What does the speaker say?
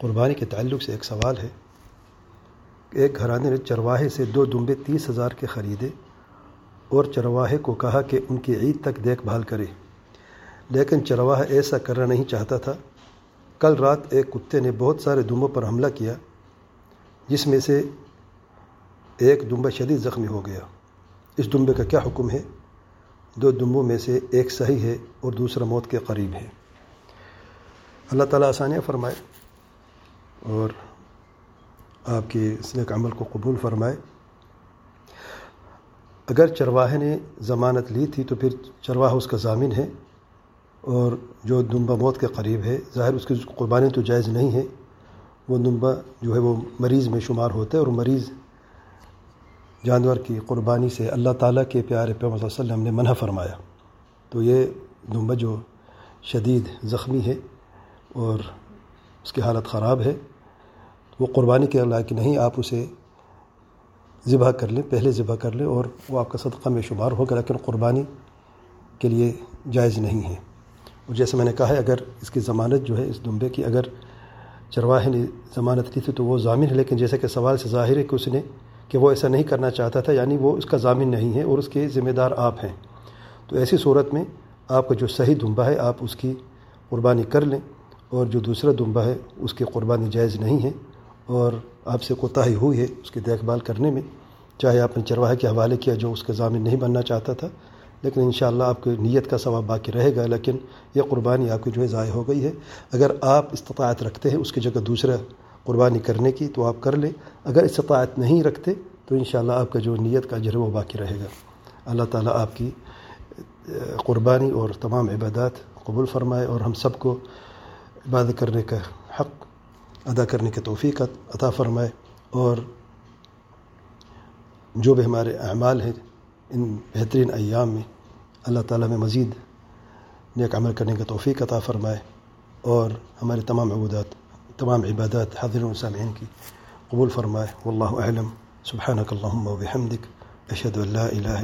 قربانی کے تعلق سے ایک سوال ہے۔ ایک گھرانے نے چرواہے سے دو دمبے تیس ہزار کے خریدے اور چرواہے کو کہا کہ ان کی عید تک دیکھ بھال کرے۔ لیکن چرواہا ایسا کرنا نہیں چاہتا تھا۔ کل رات ایک کتے نے بہت سارے دمبوں پر حملہ کیا، جس میں سے ایک دمبا شدید زخمی ہو گیا۔ اس دمبے کا کیا حکم ہے؟ دو دمبوں میں سے ایک صحیح ہے اور دوسرا موت کے قریب ہے۔ اللہ تعالیٰ آسانیاں فرمائے۔ اور آپ کے اس نیک عمل کو قبول فرمائے۔ اگر چرواہے نے ضمانت لی تھی تو پھر چرواہا اس کا ضامن ہے اور جو دمبا موت کے قریب ہے، ظاہر اس کی قربانی تو جائز نہیں ہے۔ وہ دمبا جو ہے وہ مریض میں شمار ہوتا ہے اور مریض جانور کی قربانی سے اللہ تعالیٰ کے پیارے پہ علیہ وسلم نے منع فرمایا۔ تو یہ دمبا جو شدید زخمی ہے اور اس کی حالت خراب ہے۔ وہ قربانی کے لائق نہیں، آپ اسے ذبح کر لیں، پہلے ذبح کر لیں اور وہ آپ کا صدقہ میں شمار ہوگا، لیکن قربانی کے لیے جائز نہیں ہے۔ اور جیسے میں نے کہا ہے، اگر اس کی ضمانت جو ہے، اس دمبے کی اگر چرواہے نے ضمانت لی تھی تو وہ ضامن ہے، لیکن جیسے کہ سوال سے ظاہر ہے کہ اس نے کہ وہ ایسا نہیں کرنا چاہتا تھا یعنی وہ اس کا ضامن نہیں ہے اور اس کے ذمہ دار آپ ہیں۔ تو ایسی صورت میں آپ کا جو صحیح دمبا ہے، آپ اس کی قربانی کر لیں اور جو دوسرا دمبا ہے، اس کی قربانی جائز نہیں ہے۔ اور آپ سے کوتاہی ہوئی ہے اس کی دیکھ بھال کرنے میں۔ چاہے آپ نے چرواہے کے حوالے کیا جو اس کے ضامن نہیں بننا چاہتا تھا، لیکن انشاءاللہ آپ کی نیت کا ثواب باقی رہے گا، لیکن یہ قربانی آپ کی جو ہے ضائع ہو گئی ہے۔ اگر آپ استطاعت رکھتے ہیں اس کی جگہ دوسرا قربانی کرنے کی تو آپ کر لیں۔ اگر استطاعت نہیں رکھتے تو انشاءاللہ آپ کا جو نیت کا اجر وہ باقی رہے گا۔ اللہ تعالیٰ آپ کی قربانی اور تمام عبادات قبول فرمائے اور ہم سب کو عبادت کرنے کا حق ادا کرنے کے توفیق عطا فرمائے اور جو بھی ہمارے اعمال ہیں ان بہترین ایام میں اللہ تعالیٰ میں مزید نیک عمل کرنے کا توفیق عطا فرمائے اور ہمارے تمام عبودات تمام عبادات حاضر و سامعین کی قبول فرمائے واللہ اعلم سبحانک اللہم و بحمدک اشہد اللہ الہ